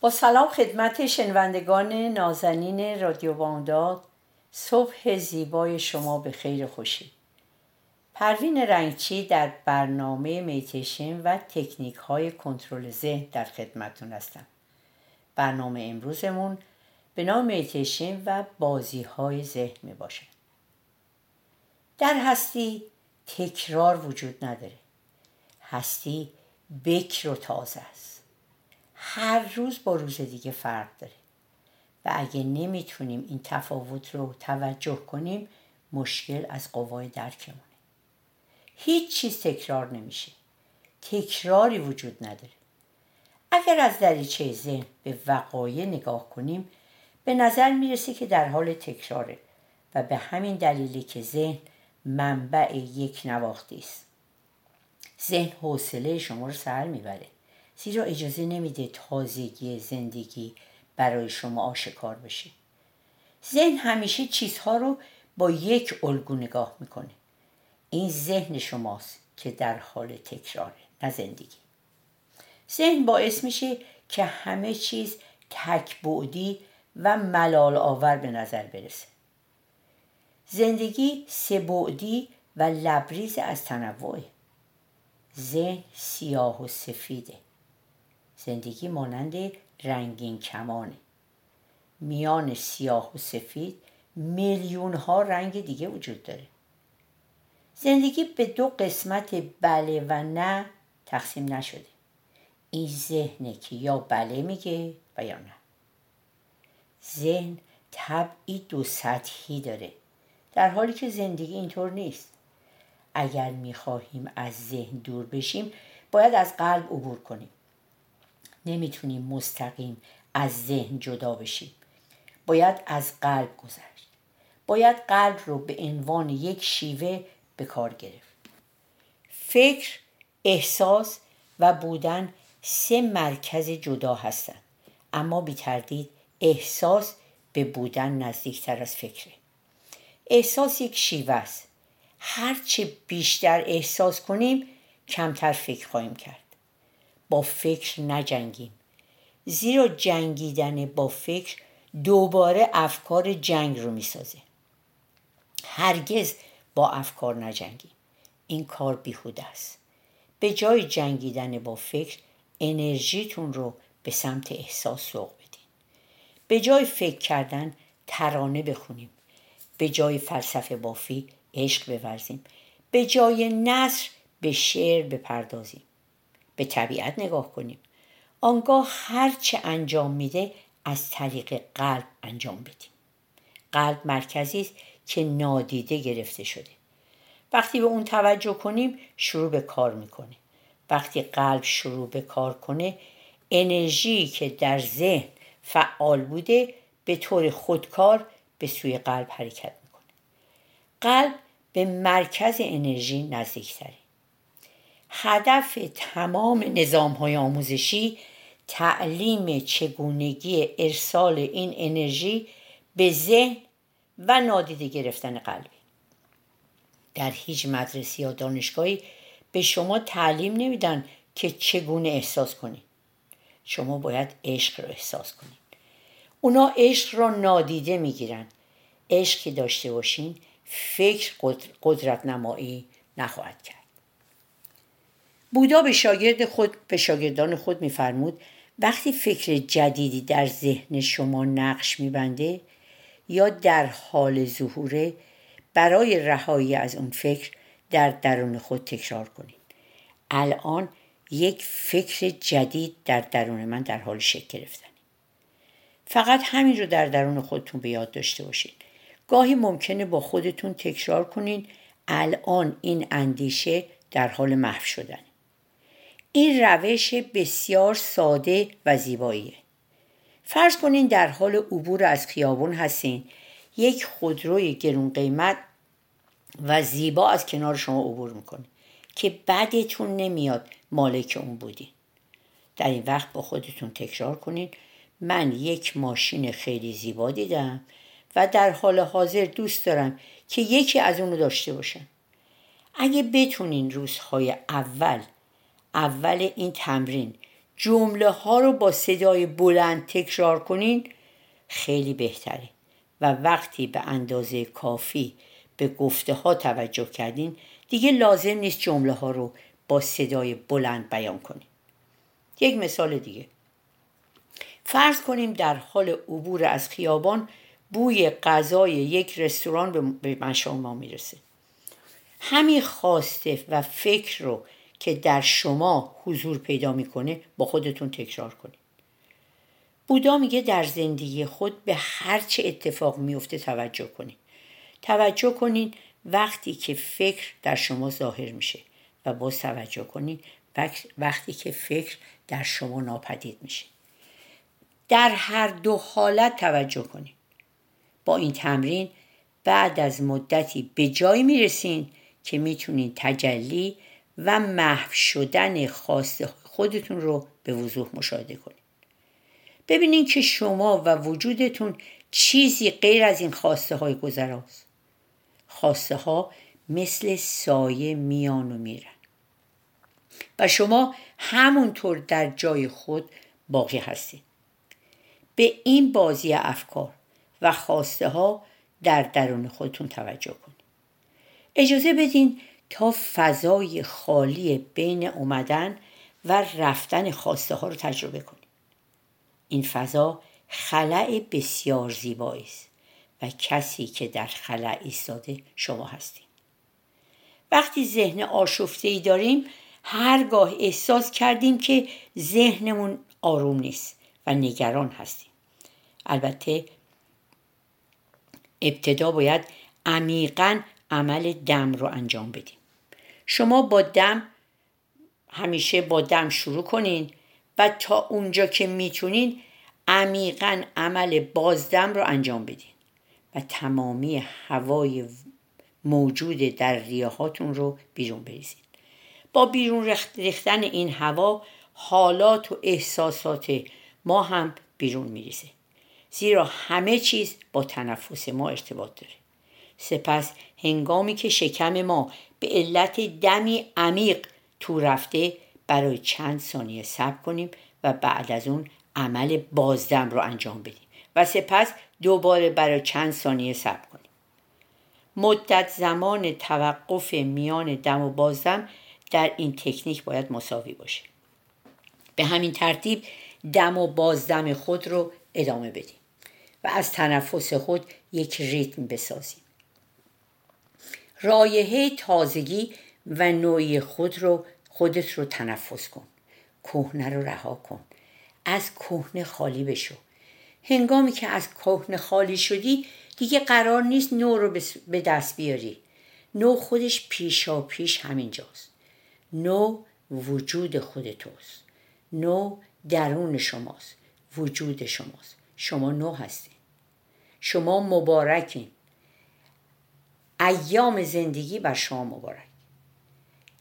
با سلام خدمت شنوندگان نازنین رادیو بامداد صبح زیبای شما به خیر خوشی. پروین رنگچی در برنامه میتیشن و تکنیک های کنترل ذهن در خدمتون هستم. برنامه امروزمون به نام میتیشن و بازی های ذهن می باشد در هستی تکرار وجود نداره. هستی بکر و تازه است. هر روز با روز دیگه فرق داره. و اگه نمی‌تونیم این تفاوت رو توجه کنیم مشکل از قوای درکمونه هیچ چیز تکرار نمیشه. تکراری وجود نداره. اگر از دریچه ذهن به وقایع نگاه کنیم به نظر می‌رسه که در حال تکراره و به همین دلیلی که ذهن منبع یک نواختی است. ذهن حوصله شما رو سر می‌بره. زیرا اجازه نمیده تازگی زندگی برای شما آشکار بشه. ذهن همیشه چیزها رو با یک الگو نگاه می‌کنه. این ذهن شماست که در حال تکراره نه زندگی. ذهن باعث میشه که همه چیز تک بعدی و ملال آور به نظر برسه. زندگی سه بعدی و لبریز از تنوعه. ذهن سیاه و سفیده. زندگی مانند رنگین کمانه. میان سیاه و سفید میلیون ها رنگ دیگه وجود داره. زندگی به دو قسمت بله و نه تقسیم نشده. این ذهنه که یا بله میگه و یا نه. ذهن طبعی دو سطحی داره در حالی که زندگی اینطور نیست. اگر می‌خواهیم از ذهن دور بشیم باید از قلب عبور کنیم. نمی‌تونیم مستقیم از ذهن جدا بشیم باید از قلب گذشت. باید قلب رو به عنوان یک شیوه به کار گرفت. فکر احساس و بودن سه مرکز جدا هستند. اما بی تردید احساس به بودن نزدیکتر از فکره. احساس یک شیوه است. هرچه بیشتر احساس کنیم کمتر فکر خواهیم کرد. با فکر نجنگیم. زیرا جنگیدن با فکر دوباره افکار جنگ رو می‌سازه. هرگز با افکار نجنگیم. این کار بیهوده است. به جای جنگیدن با فکر انرژیتون رو به سمت احساس سوق بدین. به جای فکر کردن ترانه بخونیم. به جای فلسفه بافی عشق بورزیم. به جای نصر به شعر بپردازیم. به طبیعت نگاه کنیم. آنگاه هر چه انجام میده از طریق قلب انجام بدیم. قلب مرکزی است که نادیده گرفته شده. وقتی به اون توجه کنیم شروع به کار می‌کنه. وقتی قلب شروع به کار کنه انرژی که در ذهن فعال بوده به طور خودکار به سوی قلب حرکت می‌کنه. قلب به مرکز انرژی نزدیکتره. هدف تمام نظام های آموزشی تعلیم چگونگی ارسال این انرژی به ذهن و نادیده گرفتن قلبی. در هیچ مدرسه یا دانشگاهی به شما تعلیم نمیدن که چگونه احساس کنید. شما باید عشق رو احساس کنید. اونا عشق را نادیده می‌گیرن. عشقی داشته باشین فکر قدرت نمایی نخواهد کرد. بودا به شاگرد خود به شاگردان خود میفرمود وقتی فکر جدیدی در ذهن شما نقش میبنده یا در حال ظهوره برای رهایی از اون فکر در درون خود تکرار کنید. الان یک فکر جدید در درون من در حال شکل گرفتن فقط همین رو در درون خودتون به یاد داشته باشید. گاهی ممکنه با خودتون تکرار کنین الان این اندیشه در حال محو شدن این روش بسیار ساده و زیباییه. فرض کنین در حال عبور از خیابون هستین یک خودروی گرون قیمت و زیبا از کنار شما عبور می‌کنه که بعدتون نمیاد مالک اون بودین در این وقت با خودتون تکرار کنین من یک ماشین خیلی زیبا دیدم و در حال حاضر دوست دارم که یکی از اونو داشته باشم. اگه بتونین روزهای اول اول این تمرین. جمله ها رو با صدای بلند تکرار کنین خیلی بهتره. و وقتی به اندازه کافی به گفته ها توجه کردین دیگه لازم نیست جمله ها رو با صدای بلند بیان کنین. یک مثال دیگه. فرض کنیم در حال عبور از خیابان بوی غذای یک رستوران به مشام ما می‌رسه. همین خواسته و فکر رو که در شما حضور پیدا می‌کنه با خودتون تکرار کنید. بودا میگه در زندگی خود به هر چه اتفاق میفته توجه کنید. توجه کنید وقتی که فکر در شما ظاهر میشه و باز توجه کنید وقتی که فکر در شما ناپدید میشه. در هر دو حالت توجه کنید. با این تمرین بعد از مدتی به جایی می‌رسین که می‌تونین تجلی و محو شدن خواست خودتون رو به وضوح مشاهده کنید. ببینید که شما و وجودتون چیزی غیر از این خواسته های گذراست. خواسته ها مثل سایه میان و میرن. و شما همونطور در جای خود باقی هستید. به این بازی افکار و خواسته ها در درون خودتون توجه کنید. اجازه بدین تا فضای خالی بین اومدن و رفتن خواسته ها رو تجربه کنید این فضا خلع بسیار زیبایی است و کسی که در خلع ایستاده شما هستید وقتی ذهن آشفته ای داریم هرگاه احساس کردیم که ذهنمون آروم نیست و نگران هستیم. البته ابتدا باید عمیقا عمل دم رو انجام بدیم. شما با دم همیشه با دم شروع کنین و تا اونجا که می‌تونین عمیقا عمل بازدم رو انجام بدین و تمامی هوای موجود در ریاهاتون رو بیرون بریزین. با بیرون ریختن این هوا حالات و احساسات ما هم بیرون میریزه. زیرا همه چیز با تنفس ما ارتباط داره. سپس هنگامی که شکم ما به علت دمی عمیق تو رفته برای چند ثانیه صبر کنیم و بعد از اون عمل بازدم رو انجام بدیم و سپس دوباره برای چند ثانیه صبر کنیم. مدت زمان توقف میان دم و بازدم در این تکنیک باید مساوی باشه. به همین ترتیب دم و بازدم خود رو ادامه بدیم و از تنفس خود یک ریتم بسازیم. رایحه تازگی و نوعی خود رو خودت رو تنفس کن. کهنه رو رها کن. از کهنه خالی بشو. هنگامی که از کهنه خالی شدی دیگه قرار نیست نو رو به دست بیاری. نو خودش پیشا پیش همینجاست. نو وجود خود توست. نو درون شماست. وجود شماست. شما نو هستین. شما مبارکین. ایام زندگی بر شما مبارک.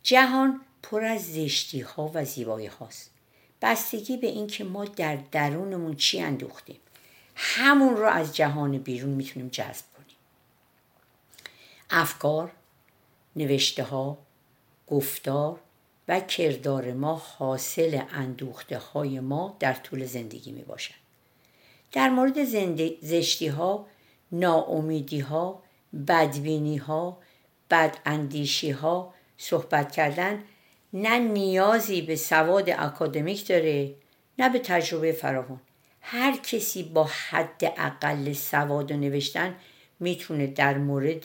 جهان پر از زشتی ها و زیبایی هاست بستگی به اینکه ما در درونمون چی اندوختیم همون رو از جهان بیرون می‌تونیم جذب کنیم. افکار نوشته ها گفتار و کردار ما حاصل اندوخته های ما در طول زندگی می باشد. در مورد زشتی ها ناامیدی ها بدبینی ها بد اندیشی ها صحبت کردن نه نیازی به سواد اکادمیک داره نه به تجربه فراوان. هر کسی با حد اقل سواد و نوشتن می‌تونه در مورد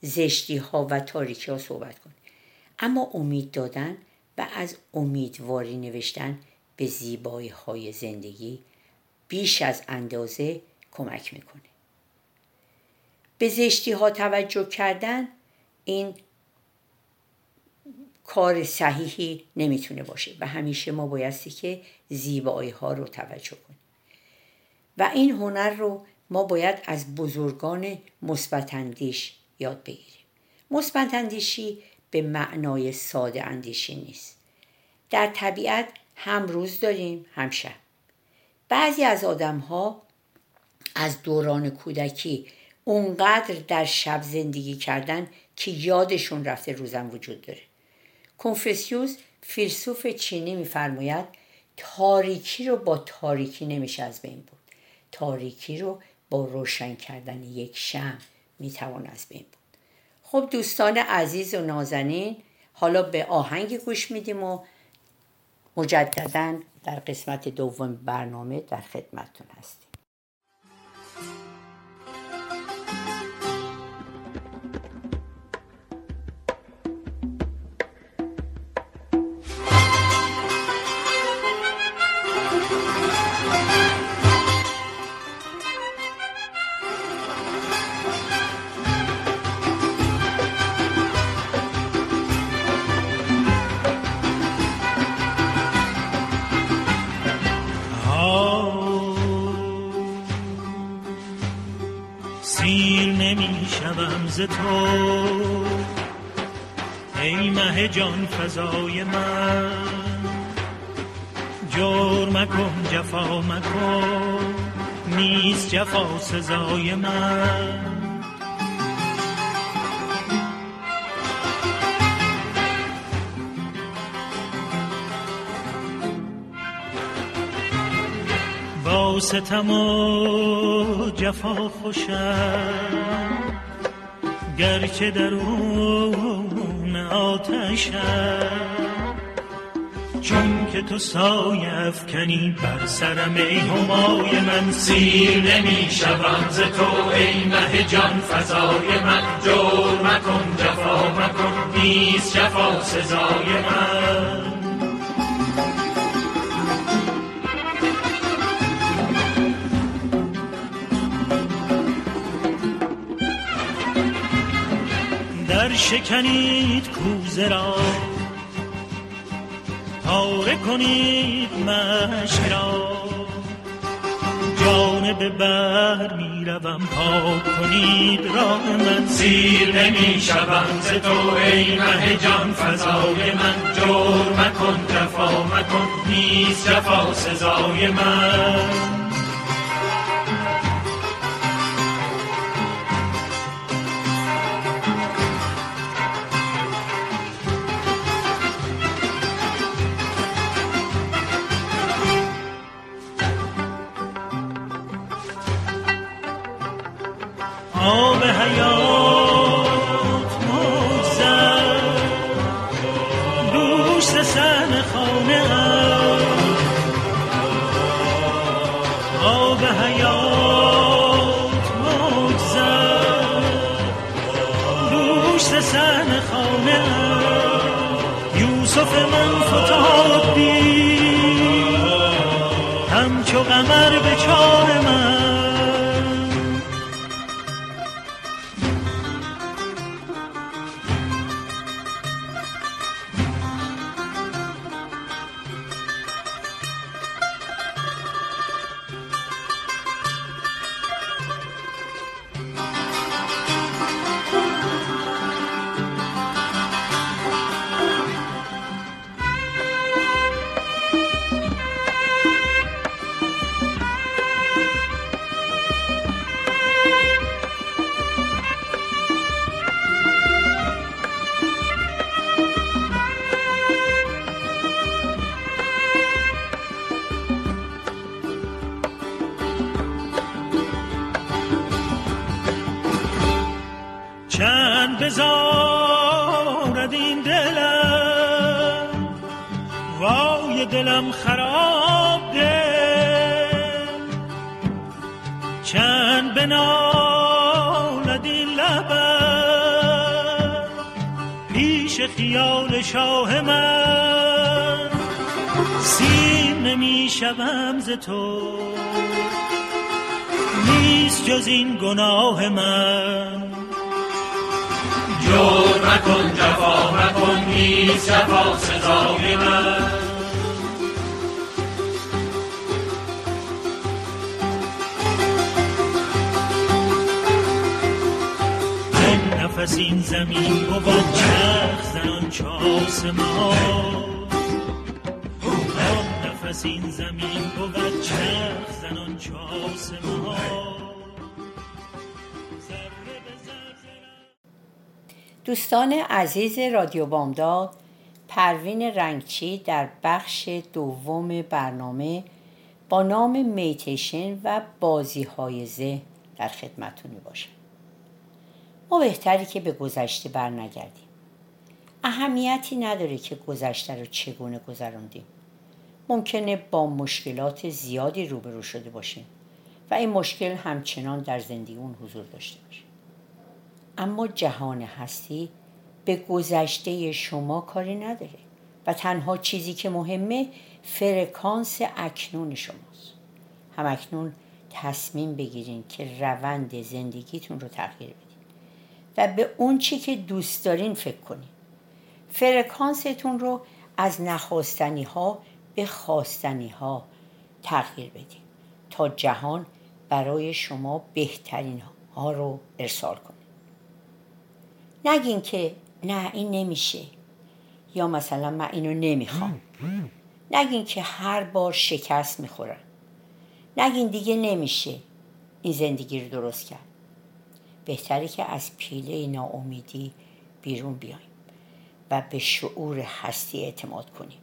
زشتی ها و تاریکی ها صحبت کنه. اما امید دادن و از امیدواری نوشتن به زیبایی های زندگی بیش از اندازه کمک می‌کنه. به زشتی ها توجه کردن این کار صحیحی نمی‌تونه باشه و همیشه ما بایستی که زیبایی ها رو توجه کنیم. و این هنر رو ما باید از بزرگان مثبت یاد بگیریم. مثبت اندیشی به معنای ساده اندیشی نیست. در طبیعت هم روز داریم هم شب. بعضی از آدم ها از دوران کودکی اونقدر در شب زندگی کردن که یادشون رفته روزم وجود داره. کنفسیوس فیلسوف چینی میفرماید تاریکی رو با تاریکی نمیشه از بین بود تاریکی رو با روشن کردن یک شم می‌توان از بین بود خب دوستان عزیز و نازنین حالا به آهنگ گوش میدیم و مجددا در قسمت دوم برنامه در خدمتتون هستیم تو. ای مه جان فضای من جور مکن جفا مکن نیست جفا سزای من. با ستم و جفا خوشم. گرچه درون آتش چون که تو سایه افکنی بر سرم ای همای من سیر نمی شوم ز تو ای مه جان فضای من جور مکن جفا مکن نیست جفا سزای من. شکنید کوزه را. پاره کنید مشک را. جانب بر می روم پاک کنید راه من. سیر نمی شوم ز تو ای مه جان. فضای من جور مکن جفا مکن نیست جفا سزای من. چند بنالد این لبم پیش خیال شاه من سیم نمی شوم ز تو. نیست جز این گناه من. جور مکن جفا مکن نیست جفا سزای من. نفس این زمین بود چرخ زنان چاس ما نفس این زمین بود چرخ زنان چاس ما. دوستان عزیز رادیو بامداد پروین رنگچی در بخش دوم برنامه با نام میتیشن و بازی های ذهن در خدمتون می بهتری که به گذشته بر نگردیم اهمیتی نداره که گذشته رو چگونه گذراندیم ممکنه با مشکلات زیادی روبرو شده باشیم و این مشکل همچنان در زندگی اون حضور داشته باشه. اما جهان هستی به گذشته شما کاری نداره و تنها چیزی که مهمه فرکانس اکنون شماست. هم اکنون تصمیم بگیرین که روند زندگیتون رو تغییر بدین. و به اون چی که دوست دارین فکر کنین. فرکانستون رو از نخواستنی ها به خواستنی ها تغییر بدین تا جهان برای شما بهترین ها رو ارسال کنه. نگین که نه این نمیشه. یا مثلا من اینو نمی‌خوام. نگین که هر بار شکست می‌خورم نگین دیگه نمیشه این زندگی رو درست کرد. بهتری که از پیله ناامیدی بیرون بیایم و به شعور هستی اعتماد کنیم.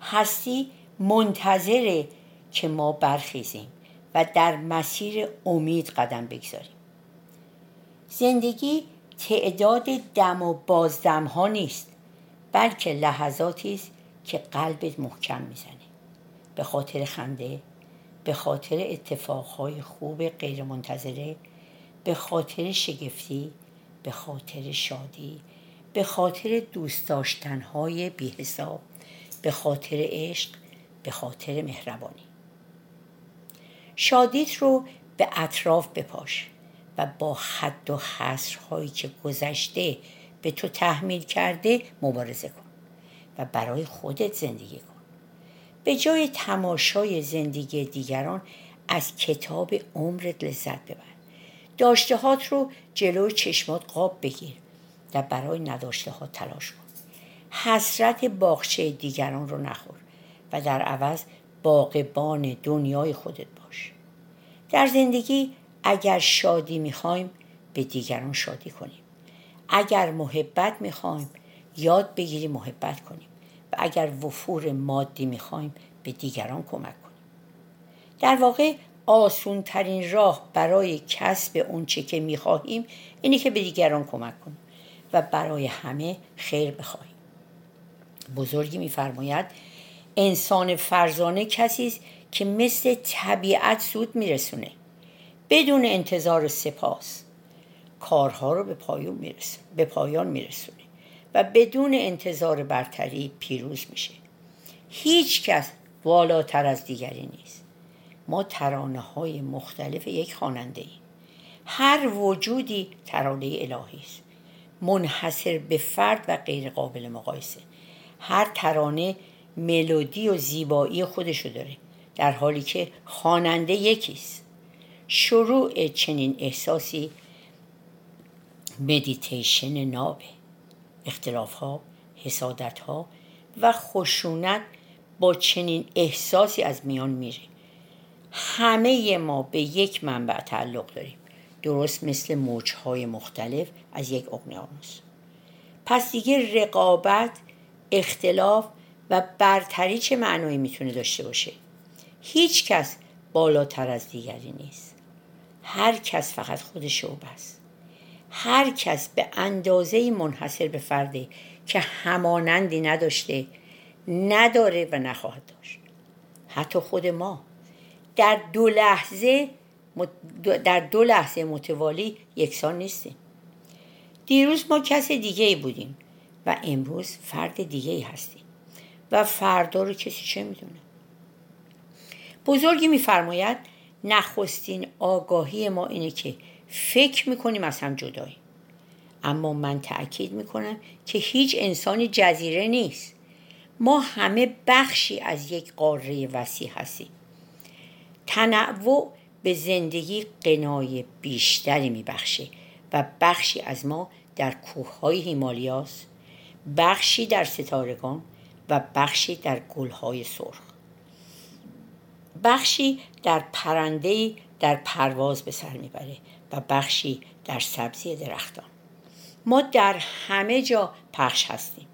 هستی منتظره که ما برخیزیم و در مسیر امید قدم بگذاریم. زندگی تعداد دم و بازدم ها نیست بلکه لحظاتی است که قلبت محکم می‌زنه. به خاطر خنده به خاطر اتفاقهای خوب غیرمنتظره به خاطر شگفتی به خاطر شادی به خاطر دوست داشتنهای بی حساب به خاطر عشق به خاطر مهربانی. شادیت رو به اطراف بپاش و با حد و حصرهایی که گذشته به تو تحمیل کرده مبارزه کن و برای خودت زندگی کن. به جای تماشای زندگی دیگران از کتاب عمرت لذت ببر. داشتهات رو جلوی چشمات قاب بگیر و برای نداشته ها تلاش کن. حسرت باغچه دیگران رو نخور و در عوض باغبان دنیای خودت باش. در زندگی اگر شادی می‌خوایم به دیگران شادی کنیم. اگر محبت می‌خوایم یاد بگیریم محبت کنیم. و اگر وفور مادی می‌خوایم به دیگران کمک کنیم. در واقع آسون ترین راه برای کسب اونچه که می‌خواهیم اینه که به دیگران کمک کنیم و برای همه خیر بخواهیم. بزرگی میفرماید انسان فرزانه کسی است که مثل طبیعت سود میرسونه. بدون انتظار سپاس کارها رو به پایان میرسونه به پایان میرسونه و بدون انتظار برتری پیروز میشه. هیچ کس والاتر از دیگری نیست. ما ترانه های مختلف یک خواننده ایم هر وجودی ترانه الهی است. منحصر به فرد و غیر قابل مقایسه. هر ترانه ملودی و زیبایی خودشو داره در حالی که خواننده یکیست شروع چنین احساسی مدیتیشن نابه. اختلاف ها حسادت ها و خشونت با چنین احساسی از میان میره. همه ما به یک منبع تعلق داریم. درست مثل موجهای مختلف از یک اقیانوس. پس دیگه رقابت اختلاف و برتری چه معنایی می‌تونه داشته باشه؟ هیچ کس بالاتر از دیگری نیست. هر کس فقط خودش و بس. هر کس به اندازه منحصر به فرده که همانندی نداشته نداره و نخواهد داشت. حتی خود ما. در دو لحظه در دو لحظه متوالی یکسان نیستیم. دیروز ما کس دیگه ای بودیم و امروز فرد دیگه ای هستیم و فردا رو کسی چه می‌دونه؟ بزرگی میفرماید نخستین آگاهی ما اینه که فکر می‌کنیم از هم جداییم. اما من تأکید می‌کنم که هیچ انسانی جزیره نیست. ما همه بخشی از یک قاره وسیع هستیم. تنوع به زندگی قنای بیشتری میبخشه و بخشی از ما در کوههای هیمالیاس بخشی در ستارگان و بخشی در گلهای سرخ. بخشی در پرنده در پرواز به سر می‌بره و بخشی در سبزی درختان. ما در همه جا پخش هستیم.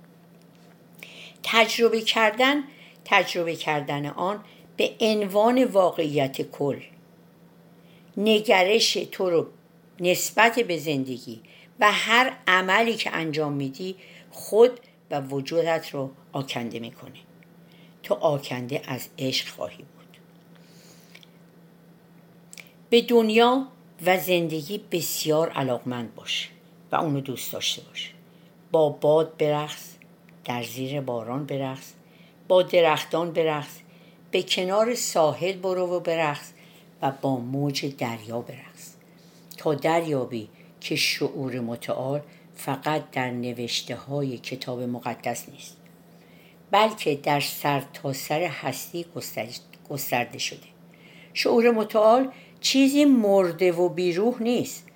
تجربه کردن تجربه کردن آن به عنوان واقعیت کل. نگرش تو رو نسبت به زندگی و هر عملی که انجام میدی خود و وجودت رو آکنده می‌کنه. تو آکنده از عشق خواهی بود. به دنیا و زندگی بسیار علاقمند باش و اونو دوست داشته باش. با باد برقص در زیر باران برقص با درختان برقص به کنار ساحل برو و برقص و با موج دریا برقص. تا دریابی که شعور متعال فقط در نوشته های کتاب مقدس نیست بلکه در سر تا سر هستی گسترده شده. شعور متعال چیزی مرده و بیروح نیست.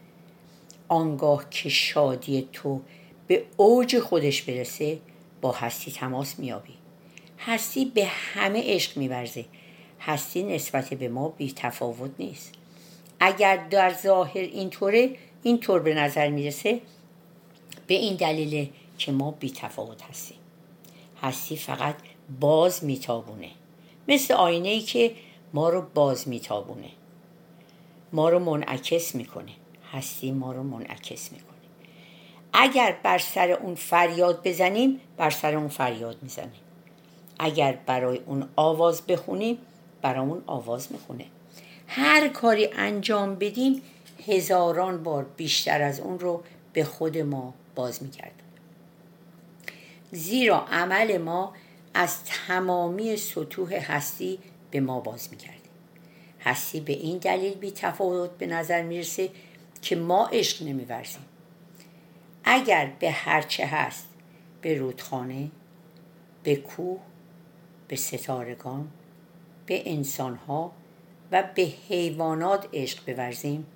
آنگاه که شادی تو به اوج خودش برسه با هستی تماس میابی هستی به همه عشق میورزه. هستی نسبت به ما بی تفاوت نیست. اگر در ظاهر اینطوره اینطور به نظر می‌رسه به این دلیل که ما بی تفاوت هستیم. هستی فقط باز میتابونه. مثل آینه ای که ما رو باز میتابونه. ما رو منعکس می‌کنه. هستی ما رو منعکس می‌کنه. اگر بر سر اون فریاد بزنیم بر سر اون فریاد می‌زنیم اگر برای اون آواز بخونیم برامون آواز می‌خونه. هر کاری انجام بدیم هزاران بار بیشتر از اون رو به خود ما باز میگردن زیرا عمل ما از تمامی سطوح هستی به ما باز میگرده هستی به این دلیل بی تفاوت به نظر می‌رسه که ما عشق نمیورزیم. اگر به هرچه هست به رودخانه به کوه به ستارگان به انسانها و به حیوانات عشق بورزیم.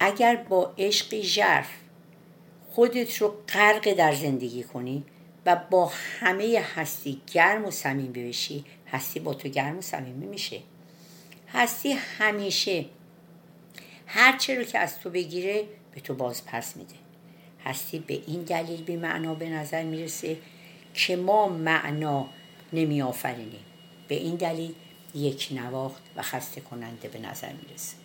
اگر با عشقی ژرف خودت رو غرق در زندگی کنی و با همه هستی گرم و صمیم بشی هستی با تو گرم و صمیمی میشه. هستی همیشه هرچه رو که از تو بگیره به تو باز پس میده. هستی به این دلیل بی معنا به نظر می‌رسه که ما معنا نمی آفرینیم به این دلیل یک نواخت و خسته کننده به نظر می‌رسه.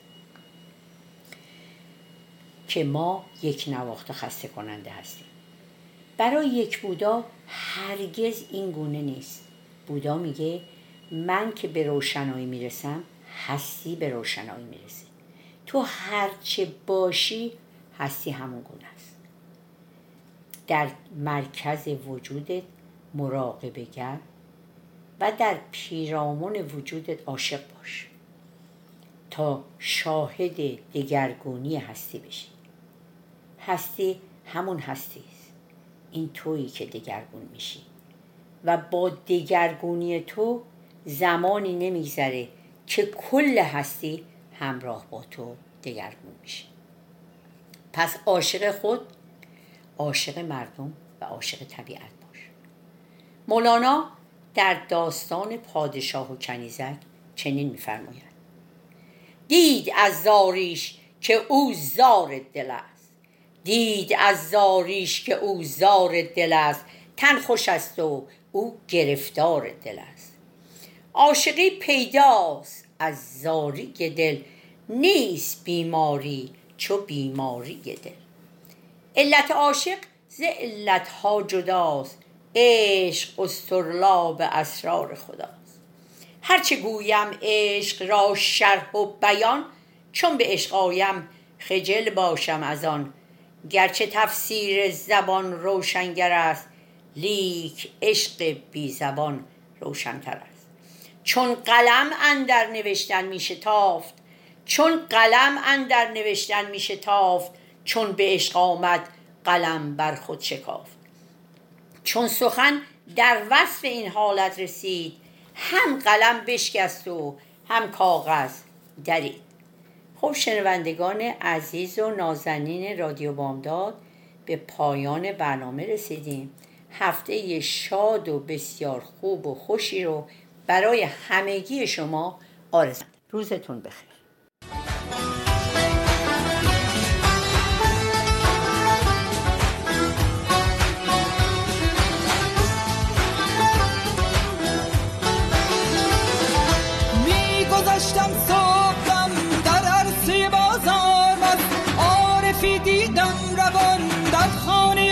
که ما یک نواخت و خسته کننده هستیم. برای یک بودا هرگز این گونه نیست. بودا میگه من که به روشنایی می‌رسم هستی به روشنایی می‌رسه. تو هرچه باشی هستی همون گونه است. در مرکز وجودت مراقبه گر و در پیرامون وجودت عاشق باش تا شاهد دگرگونی هستی بشی. هستی همون هستی است. این تویی که دگرگون میشی. و با دگرگونی تو زمانی نمیگذره که کل هستی همراه با تو دگرگون میشه پس عاشق خود عاشق مردم و عاشق طبیعت باش. مولانا در داستان پادشاه و کنیزک چنین میفرماید. دید از زاریش که او زار دل است. دید از زاریش که او زار دل است. تن خوش است و او گرفتار دل است. عاشقی پیداست از زاری دل. نیست بیماری چو بیماری دل. علت عاشق ز علتها جداست. عشق استرلاب اسرار خداست. هرچه گویم عشق را شرح و بیان چون به عشق آیم خجل باشم از آن. گرچه تفسیر زبان روشنگر است لیک عشق بی زبان روشنتر است. چون قلم اندر نوشتن میشه تافت چون قلم اندر نوشتن میشه تافت چون به عشق آمد قلم بر خود شکافت. چون سخن در وصف این حالت رسید. هم قلم بشکست و هم کاغذ درید. خب شنوندگان عزیز و نازنین رادیو بامداد به پایان برنامه رسیدیم. هفته شاد و بسیار خوب و خوشی رو برای همگی شما آرزو روزتون بخیر.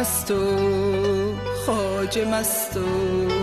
مست و خاج مست و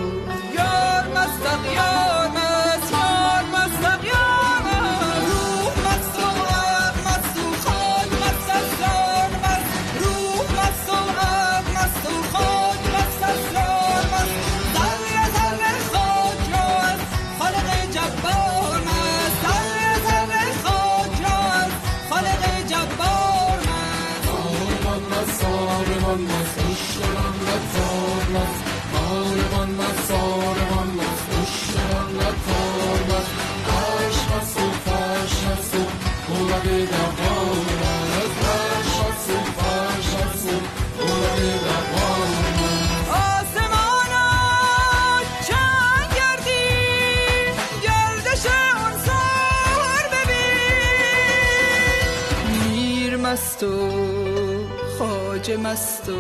مست و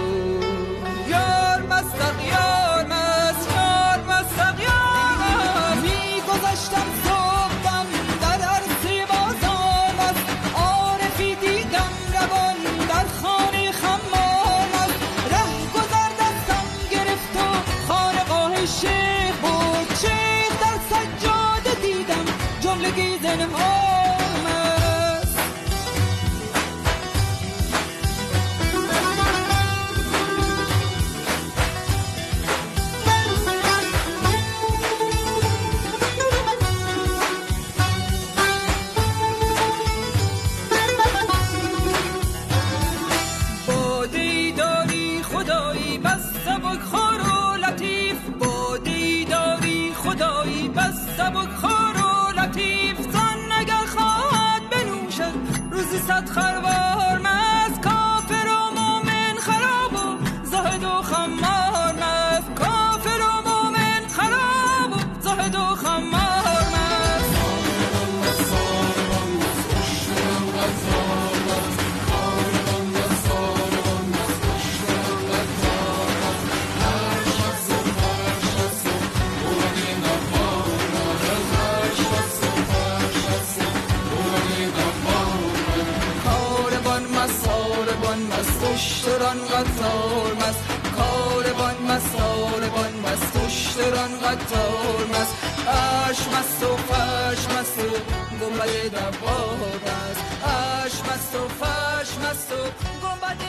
یار مست Murat Karva قطار مست کاروان مست ساربان مست اشتران قطار مست. اش مست و فش مست و گنبد دوار مست. اش مست و فش مست و گنبد